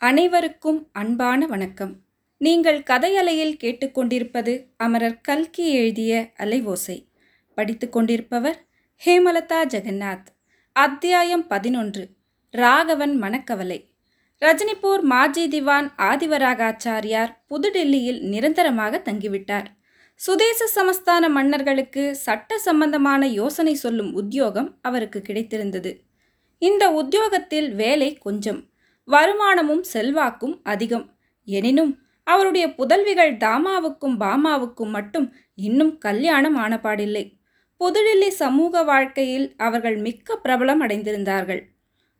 அனைவருக்கும் அன்பான வணக்கம். நீங்கள் கதையலையில் கேட்டுக்கொண்டிருப்பது அமரர் கல்கி எழுதிய அலைவோசை படித்துக் கொண்டிருப்பவர் ஹேமலதா ஜெகநாத். அத்தியாயம் பதினொன்று. ராகவன் மனக்கவலை. ரஜினிபூர் மாஜி திவான் ஆதிவராகாச்சாரியார் புதுடில்லியில் நிரந்தரமாக தங்கிவிட்டார். சுதேச சமஸ்தான மன்னர்களுக்கு சட்ட சம்பந்தமான யோசனை சொல்லும் உத்தியோகம் அவருக்கு கிடைத்திருந்தது. இந்த உத்தியோகத்தில் வேலை கொஞ்சம். வருமானமும் செல்வாக்கும் அதிகம். எனினும் அவருடைய புதல்விகள் தாமாவுக்கும் பாமாவுக்கும் மட்டும் இன்னும் கல்யாணம் ஆனபாடில்லை. புதுடில்லி சமூக வாழ்க்கையில் அவர்கள் மிக்க பிரபலம் அடைந்திருந்தார்கள்.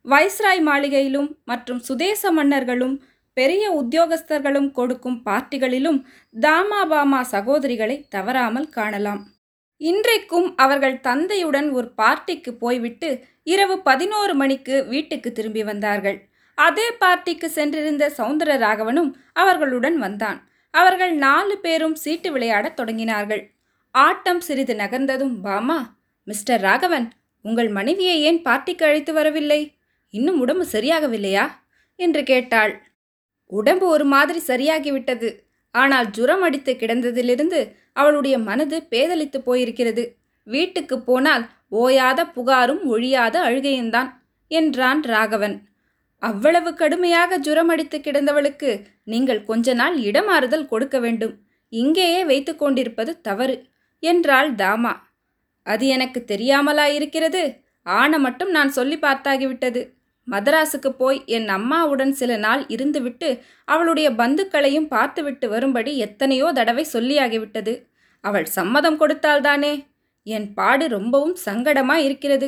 வைஸ்ராய் மாளிகையிலும் மற்றும் சுதேச மன்னர்களும் பெரிய உத்தியோகஸ்தர்களும் கொடுக்கும் பார்ட்டிகளிலும் தாமா பாமா சகோதரிகளை தவறாமல் காணலாம். இன்றைக்கும் அவர்கள் தந்தையுடன் ஒரு பார்ட்டிக்கு போய்விட்டு இரவு பதினோரு மணிக்கு வீட்டுக்கு திரும்பி வந்தார்கள். அதே பார்ட்டிக்கு சென்றிருந்த சௌந்தர ராகவனும் அவர்களுடன் வந்தான். அவர்கள் நாலு பேரும் சீட்டு விளையாடத் தொடங்கினார்கள். ஆட்டம் சிறிது நகர்ந்ததும் பாமா மிஸ்டர் ராகவன் உங்கள் மனைவியை ஏன் பார்ட்டிக்கு அழைத்து வரவில்லை? இன்னும் உடம்பு சரியாகவில்லையா? என்று கேட்டாள். உடம்பு ஒரு மாதிரி சரியாகிவிட்டது. ஆனால் ஜுரம் அடித்து கிடந்ததிலிருந்து அவளுடைய மனது பேதலித்து போயிருக்கிறது. வீட்டுக்கு போனால் ஓயாத புகாரும் ஒழியாத அழுகையும்தான் என்றான் ராகவன். அவ்வளவு கடுமையாக ஜுரம் அடித்து கிடந்தவளுக்கு நீங்கள் கொஞ்ச நாள் இடமாறுதல் கொடுக்க வேண்டும். இங்கேயே வைத்து கொண்டிருப்பது தவறு என்றாள் தாமா. அது எனக்கு தெரியாமலா இருக்கிறது ஆன மட்டும் நான் சொல்லி பார்த்தாகிவிட்டது. மதராசுக்கு போய் என் அம்மாவுடன் சில நாள் இருந்துவிட்டு அவளுடைய பந்துக்களையும் பார்த்துவிட்டு வரும்படி எத்தனையோ தடவை சொல்லியாகிவிட்டது. அவள் சம்மதம் கொடுத்தால்தானே? என் பாடு ரொம்பவும் சங்கடமா இருக்கிறது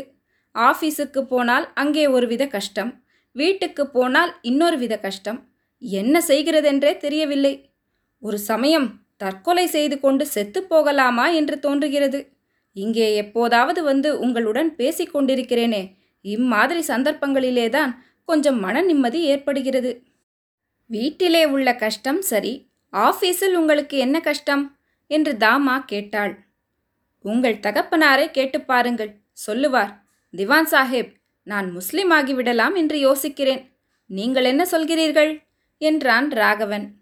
ஆஃபீஸுக்கு போனால் அங்கே ஒருவித கஷ்டம். வீட்டுக்கு போனால் இன்னொரு வித கஷ்டம். என்ன செய்கிறதென்றே தெரியவில்லை. ஒரு சமயம் தற்கொலை செய்து கொண்டு செத்துப்போகலாமா என்று தோன்றுகிறது. இங்கே எப்போதாவது வந்து உங்களுடன் பேசிக்கொண்டிருக்கிறேனே இம்மாதிரி சந்தர்ப்பங்களிலேதான் கொஞ்சம் மன நிம்மதி ஏற்படுகிறது. வீட்டிலே உள்ள கஷ்டம் சரி ஆஃபீஸில் உங்களுக்கு என்ன கஷ்டம்? என்று தாமா கேட்டாள். உங்கள் தகப்பனாரை கேட்டு பாருங்கள் சொல்லுவார். திவான் சாஹேப் நான் முஸ்லிம் ஆகிவிடலாம் என்று யோசிக்கிறேன். நீங்கள் என்ன சொல்கிறீர்கள்? என்றான் ராகவன்.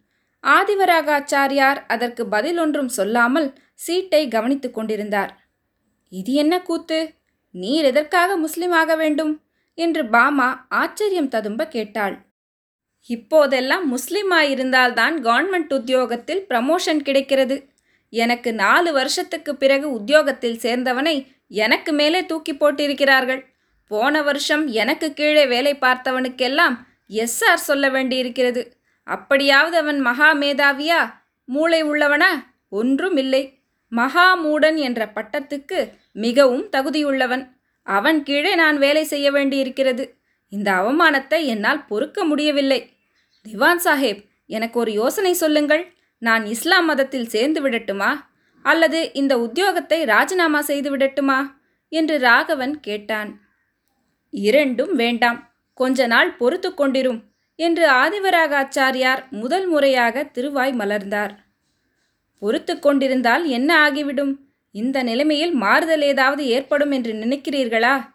ஆதிவராகாச்சாரியார் அதற்கு பதில் ஒன்றும் சொல்லாமல் சீட்டை கவனித்துக் கொண்டிருந்தார். இது என்ன கூத்து? நீர் எதற்காக முஸ்லிம் ஆக வேண்டும்? என்று பாமா ஆச்சரியம் ததும்ப கேட்டாள். இப்போதெல்லாம் முஸ்லிமாயிருந்தால்தான் கவர்மெண்ட் உத்தியோகத்தில் ப்ரமோஷன் கிடைக்கிறது. எனக்கு நாலு வருஷத்துக்கு பிறகு உத்தியோகத்தில் சேர்ந்தவனை எனக்கு மேலே தூக்கி போட்டிருக்கிறார்கள். போன வருஷம் எனக்கு கீழே வேலை பார்த்தவனுக்கெல்லாம் எஸ்ஆர் சொல்ல வேண்டியிருக்கிறது. அப்படியாவது அவன் மகா மேதாவியா? மூளை உள்ளவனா? ஒன்றும் இல்லை. மகா மூடன் என்ற பட்டத்துக்கு மிகவும் தகுதியுள்ளவன். அவன் கீழே நான் வேலை செய்ய வேண்டியிருக்கிறது. இந்த அவமானத்தை என்னால் பொறுக்க முடியவில்லை. திவான் சாஹேப் எனக்கு ஒரு யோசனை சொல்லுங்கள். நான் இஸ்லாம் மதத்தில் சேர்ந்து விடட்டுமா? அல்லது இந்த உத்தியோகத்தை ராஜினாமா செய்து விடட்டுமா? என்று ராகவன் கேட்டான். இரண்டும் வேண்டாம். கொஞ்ச நாள் பொறுத்து கொண்டிரும் என்று ஆதிவராகாச்சாரியார் முதல் முறையாக திருவாய் மலர்ந்தார். பொறுத்து கொண்டிருந்தால் என்ன ஆகிவிடும்? இந்த நிலைமையில் மாறுதல் ஏதாவது ஏற்படும் என்று நினைக்கிறீர்களா?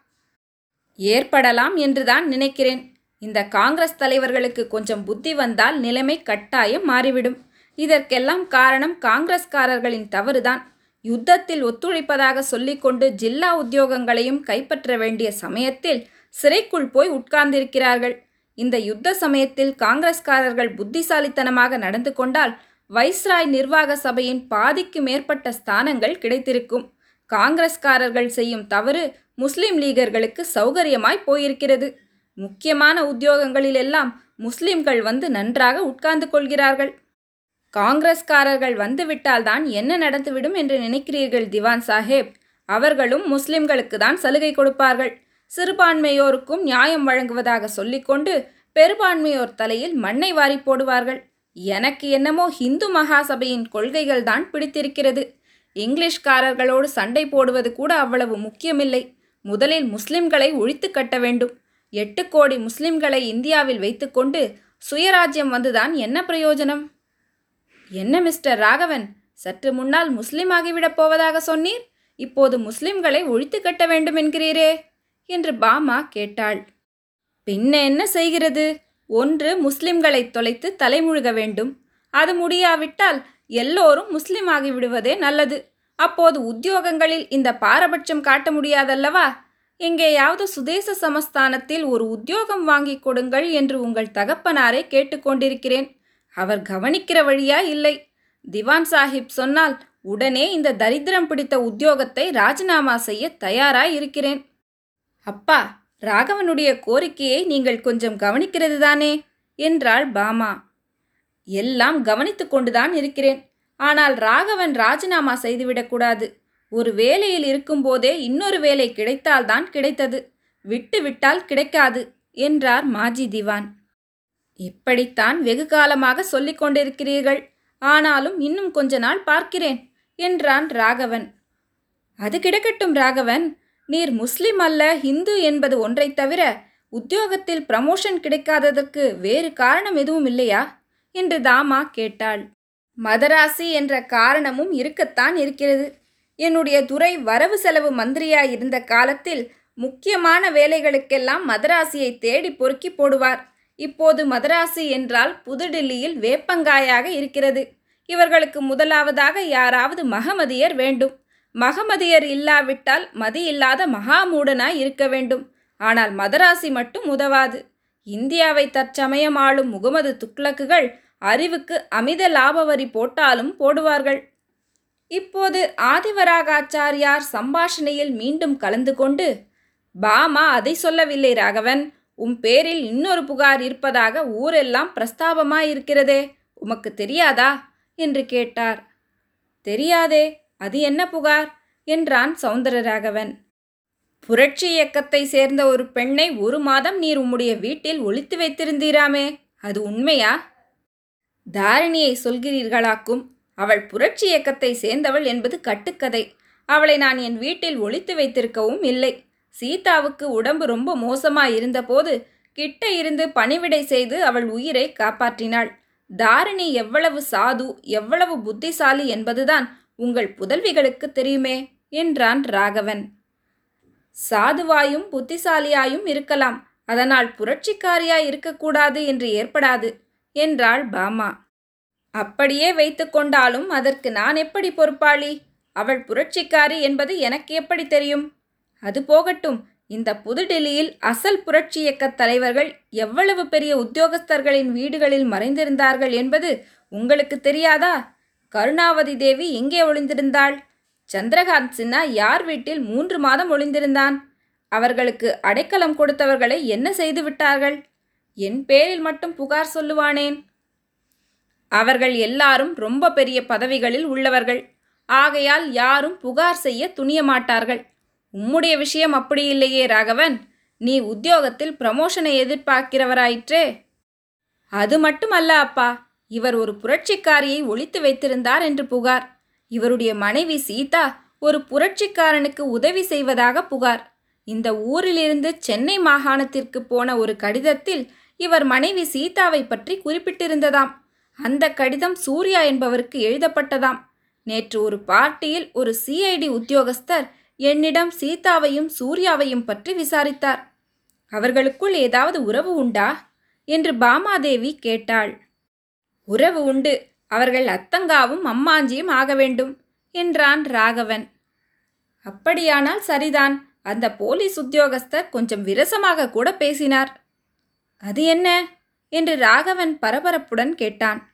ஏற்படலாம் என்றுதான் நினைக்கிறேன். இந்த காங்கிரஸ் தலைவர்களுக்கு கொஞ்சம் புத்தி வந்தால் நிலைமை கட்டாயம் மாறிவிடும். இதற்கெல்லாம் காரணம் காங்கிரஸ்காரர்களின் தவறுதான். யுத்தத்தில் ஒத்துழைப்பதாக சொல்லிக்கொண்டு ஜில்லா உத்தியோகங்களையும் கைப்பற்ற வேண்டிய சமயத்தில் சிறைக்குள் போய் உட்கார்ந்திருக்கிறார்கள். இந்த யுத்த சமயத்தில் காங்கிரஸ்காரர்கள் புத்திசாலித்தனமாக நடந்து கொண்டால் வைஸ்ராய் நிர்வாக சபையின் பாதிக்கு மேற்பட்ட ஸ்தானங்கள் கிடைத்திருக்கும். காங்கிரஸ்காரர்கள் செய்யும் தவறு முஸ்லிம் லீகர்களுக்கு சௌகரியமாய் போயிருக்கிறது. முக்கியமான உத்தியோகங்களிலெல்லாம் முஸ்லிம்கள் வந்து நன்றாக உட்கார்ந்து கொள்கிறார்கள். காங்கிரஸ்காரர்கள் வந்துவிட்டால்தான் என்ன நடந்துவிடும் என்று நினைக்கிறீர்கள் திவான் சாஹேப்? அவர்களும் முஸ்லிம்களுக்கு தான் சலுகை கொடுப்பார்கள். சிறுபான்மையோருக்கும் நியாயம் வழங்குவதாக சொல்லிக்கொண்டு பெரும்பான்மையோர் தலையில் மண்ணை வாரி போடுவார்கள். எனக்கு என்னமோ ஹிந்து மகாசபையின் கொள்கைகள் தான் பிடித்திருக்கிறது. இங்கிலீஷ்காரர்களோடு சண்டை போடுவது கூட அவ்வளவு முக்கியமில்லை. முதலில் முஸ்லிம்களை ஒழித்து கட்ட வேண்டும். எட்டு கோடி முஸ்லிம்களை இந்தியாவில் வைத்துக்கொண்டு சுயராஜ்யம் வந்துதான் என்ன பிரயோஜனம்? என்ன மிஸ்டர் ராகவன்? சற்று முன்னால் முஸ்லிம் ஆகிவிடப் போவதாக சொன்னீர். இப்போது முஸ்லிம்களை ஒழித்து கட்ட வேண்டும் என்கிறீரே என்று பாமா கேட்டாள். பின்ன என்ன செய்கிறது? ஒன்று முஸ்லிம்களை தொலைத்து தலைமுழுக வேண்டும். அது முடியாவிட்டால் எல்லோரும் முஸ்லிம் ஆகிவிடுவதே நல்லது. அப்போது உத்தியோகங்களில் இந்த பாரபட்சம் காட்ட முடியாதல்லவா? எங்கேயாவது சுதேச சமஸ்தானத்தில் ஒரு உத்தியோகம் வாங்கிக் கொடுங்கள் என்று உங்கள் தகப்பனாரை கேட்டுக்கொண்டிருக்கிறேன் அவர் கவனிக்கிற வழியா இல்லை. திவான் சாஹிப் சொன்னால் உடனே இந்த தரித்திரம் பிடித்த உத்தியோகத்தை ராஜினாமா செய்ய தயாராய் இருக்கிறேன். அப்பா ராகவனுடைய கோரிக்கையை நீங்கள் கொஞ்சம் கவனிக்கிறது தானே? என்றாள் பாமா. எல்லாம் கவனித்து கொண்டுதான் இருக்கிறேன். ஆனால் ராகவன் ராஜினாமா செய்துவிடக்கூடாது ஒரு வேலையில் இருக்கும்போதே இன்னொரு வேலை கிடைத்தால்தான் கிடைத்தது. விட்டு விட்டால் கிடைக்காது என்றார் மாஜி திவான். இப்படித்தான் வெகு காலமாக சொல்லிக் கொண்டிருக்கிறீர்கள். ஆனாலும் இன்னும் கொஞ்ச நாள் பார்க்கிறேன் என்றான் ராகவன். அது கிடக்கட்டும் ராகவன். நீர் முஸ்லிம் அல்ல ஹிந்து என்பது ஒன்றைத் தவிர உத்தியோகத்தில் ப்ரமோஷன் கிடைக்காததற்கு வேறு காரணம் எதுவும் இல்லையா? என்று தாமா கேட்டாள். மதராசி என்ற காரணமும் இருக்கத்தான் இருக்கிறது. என்னுடைய துறை வரவு செலவு மந்திரியாய் இருந்த காலத்தில் முக்கியமான வேலைகளுக்கெல்லாம் மதராசியை தேடி பொறுக்கி போடுவார். இப்போது மதராசி என்றால் புதுடில்லியில் வேப்பங்காயாக இருக்கிறது. இவர்களுக்கு முதலாவதாக யாராவது மகமதியர் வேண்டும். மகமதியர் இல்லாவிட்டால் மதி இல்லாத மகாமூடனாய் இருக்க வேண்டும். ஆனால் மதராசி மட்டும் உதவாது. இந்தியாவை தற்சமயம் ஆளும் முகமது துக்ளக்குகள் அறிவுக்கு அமித லாப வரி போட்டாலும் போடுவார்கள். இப்போது ஆதிவராகாச்சாரியார் சம்பாஷணையில் மீண்டும் கலந்து கொண்டு பாமா அதை சொல்லவில்லை ராகவன். உம் பேரில் இன்னொரு புகார் இருப்பதாக ஊரெல்லாம் பிரஸ்தாபமாயிருக்கிறதே உமக்கு தெரியாதா? என்று கேட்டார். தெரியாதே அது என்ன புகார்? என்றான் சௌந்தரராகவன். புரட்சி இயக்கத்தை சேர்ந்த ஒரு பெண்ணை ஒரு மாதம் நீர் உம்முடைய வீட்டில் ஒழித்து வைத்திருந்தீராமே அது உண்மையா? தாரிணியை சொல்கிறீர்களாக்கும் அவள் புரட்சி இயக்கத்தை சேர்ந்தவள் என்பது கட்டுக்கதை. அவளை நான் என் வீட்டில் ஒழித்து வைத்திருக்கவும் இல்லை. சீதாவுக்கு உடம்பு ரொம்ப மோசமாக இருந்தபோது கிட்ட இருந்து பணிவிடை செய்து அவள் உயிரை காப்பாற்றினாள். தாரிணி எவ்வளவு சாது எவ்வளவு புத்திசாலி என்பதுதான் உங்கள் புதல்விகளுக்கு தெரியுமே என்றான் ராகவன். சாதுவாயும் புத்திசாலியாயும் இருக்கலாம் அதனால் புரட்சிக்காரியாய் இருக்கக்கூடாது என்று ஏற்படாது என்றாள் பாமா. அப்படியே வைத்துக்கொண்டாலும் அதற்கு நான் எப்படி பொறுப்பாளி? அவள் புரட்சிக்காரி என்பது எனக்கு எப்படி தெரியும்? அது போகட்டும். இந்த புதுடெல்லியில் அசல் புரட்சி இயக்கத் தலைவர்கள் எவ்வளவு பெரிய உத்தியோகஸ்தர்களின் வீடுகளில் மறைந்திருந்தார்கள் என்பது உங்களுக்கு தெரியாதா? கருணாவதி தேவி எங்கே ஒளிந்திருந்தாள்? சந்திரகாந்த் சின்ஹா யார் வீட்டில் மூன்று மாதம் ஒளிந்திருந்தான்? அவர்களுக்கு அடைக்கலம் கொடுத்தவர்களை என்ன செய்து விட்டார்கள்? என் பேரில் மட்டும் புகார் சொல்லுவானேன்? அவர்கள் எல்லாரும் ரொம்ப பெரிய பதவிகளில் உள்ளவர்கள். ஆகையால் யாரும் புகார் செய்ய துணிய மாட்டார்கள் உம்முடைய விஷயம் அப்படி இல்லையே ராகவன். நீ உத்தியோகத்தில் ப்ரமோஷனை எதிர்பார்க்கிறவராயிற்றே. அது மட்டுமல்ல அப்பா. இவர் ஒரு புரட்சிக்காரியை ஒழித்து வைத்திருந்தார் என்று புகார். இவருடைய மனைவி சீதா ஒரு புரட்சிக்காரனுக்கு உதவி செய்வதாக புகார். இந்த ஊரிலிருந்து சென்னை மாகாணத்திற்கு போன ஒரு கடிதத்தில் இவர் மனைவி சீதாவை பற்றி குறிப்பிட்டிருந்ததாம். அந்த கடிதம் சூர்யா என்பவருக்கு எழுதப்பட்டதாம். நேற்று ஒரு பார்ட்டியில் ஒரு சிஐடி உத்தியோகஸ்தர் என்னிடம் சீதாவையும் சூர்யாவையும் பற்றி விசாரித்தார். அவர்களுக்குள் ஏதாவது உறவு உண்டா? என்று பாமாதேவி கேட்டாள். உறவு உண்டு. அவர்கள் அத்தங்காவும் அம்மாஞ்சியும் ஆக வேண்டும் என்றான் ராகவன். அப்படியானால் சரிதான். அந்த போலீஸ் உத்தியோகஸ்தர் கொஞ்சம் விரசமாக கூட பேசினார். அது என்ன? என்று ராகவன் பரபரப்புடன் கேட்டான்.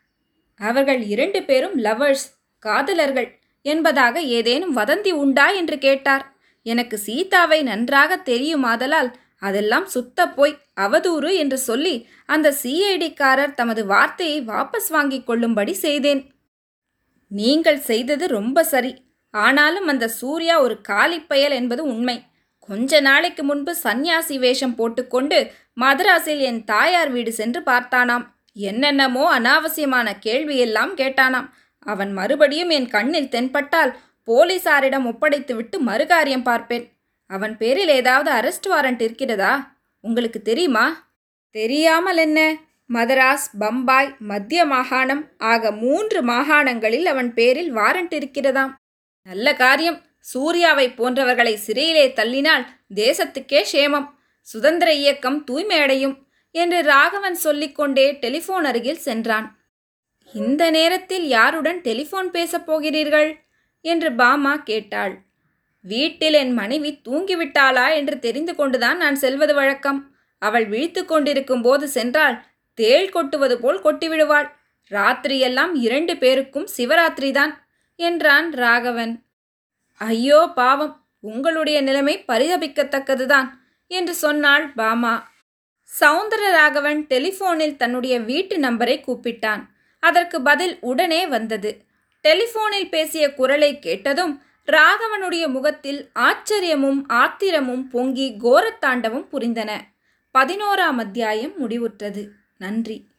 அவர்கள் இரண்டு பேரும் லவர்ஸ் காதலர்கள். என்பதாக ஏதேனும் வதந்தி உண்டா என்று கேட்டார். எனக்கு சீதாவை நன்றாக தெரியுமாதலால் அதெல்லாம் சுத்த போய் அவதூறு என்று சொல்லி அந்த சிஐடிக்காரர் தமது வார்த்தையை வாபஸ் வாங்கிக் கொள்ளும்படி செய்தேன். நீங்கள் செய்தது ரொம்ப சரி. ஆனாலும் அந்த சூர்யா ஒரு காலிப்பயல் என்பது உண்மை. கொஞ்ச நாளைக்கு முன்பு சந்நியாசி வேஷம் போட்டுக்கொண்டு மதராஸில் என் தாயார் வீடு சென்று பார்த்தானாம். என்னென்னமோ அனாவசியமான கேள்வியெல்லாம் கேட்டானாம். அவன் மறுபடியும் என் கண்ணில் தென்பட்டால் போலீசாரிடம் ஒப்படைத்துவிட்டு மறுகாரியம் பார்ப்பேன். அவன் பேரில் ஏதாவது அரெஸ்ட் வாரண்ட் இருக்கிறதா? உங்களுக்கு தெரியுமா? தெரியாமல் என்ன? மதராஸ் பம்பாய் மத்திய மாகாணம் ஆக மூன்று மாகாணங்களில் அவன் பேரில் வாரண்ட் இருக்கிறதாம். நல்ல காரியம். சூர்யாவை போன்றவர்களை சிறையிலே தள்ளினால் தேசத்துக்கே சேமம் சுதந்திர இயக்கம் தூய்மையடையும் என்று ராகவன் சொல்லிக்கொண்டே டெலிஃபோன் அருகில் சென்றான். இந்த நேரத்தில் யாருடன் டெலிஃபோன் பேசப் போகிறீர்கள்? என்று பாமா கேட்டாள். வீட்டில் என் மனைவி தூங்கிவிட்டாளா என்று தெரிந்து கொண்டுதான் நான் செல்வது வழக்கம். அவள் விழித்து கொண்டிருக்கும் போது சென்றால் தேள் கொட்டுவது போல் கொட்டிவிடுவாள். ராத்திரியெல்லாம் இரண்டு பேருக்கும் சிவராத்திரிதான் என்றான் ராகவன். ஐயோ பாவம் உங்களுடைய நிலைமை பரிதபிக்கத்தக்கதுதான் என்று சொன்னாள் பாமா. சவுந்தர ராகவன் டெலிஃபோனில் தன்னுடைய வீட்டு நம்பரை கூப்பிட்டான். அதற்கு பதில் உடனே வந்தது. டெலிஃபோனில் பேசிய குரலை கேட்டதும் ராகவனுடைய முகத்தில் ஆச்சரியமும் ஆத்திரமும் பொங்கி கோரத்தாண்டவம் புரிந்தன. பதினோராம் அத்தியாயம் முடிவுற்றது. நன்றி.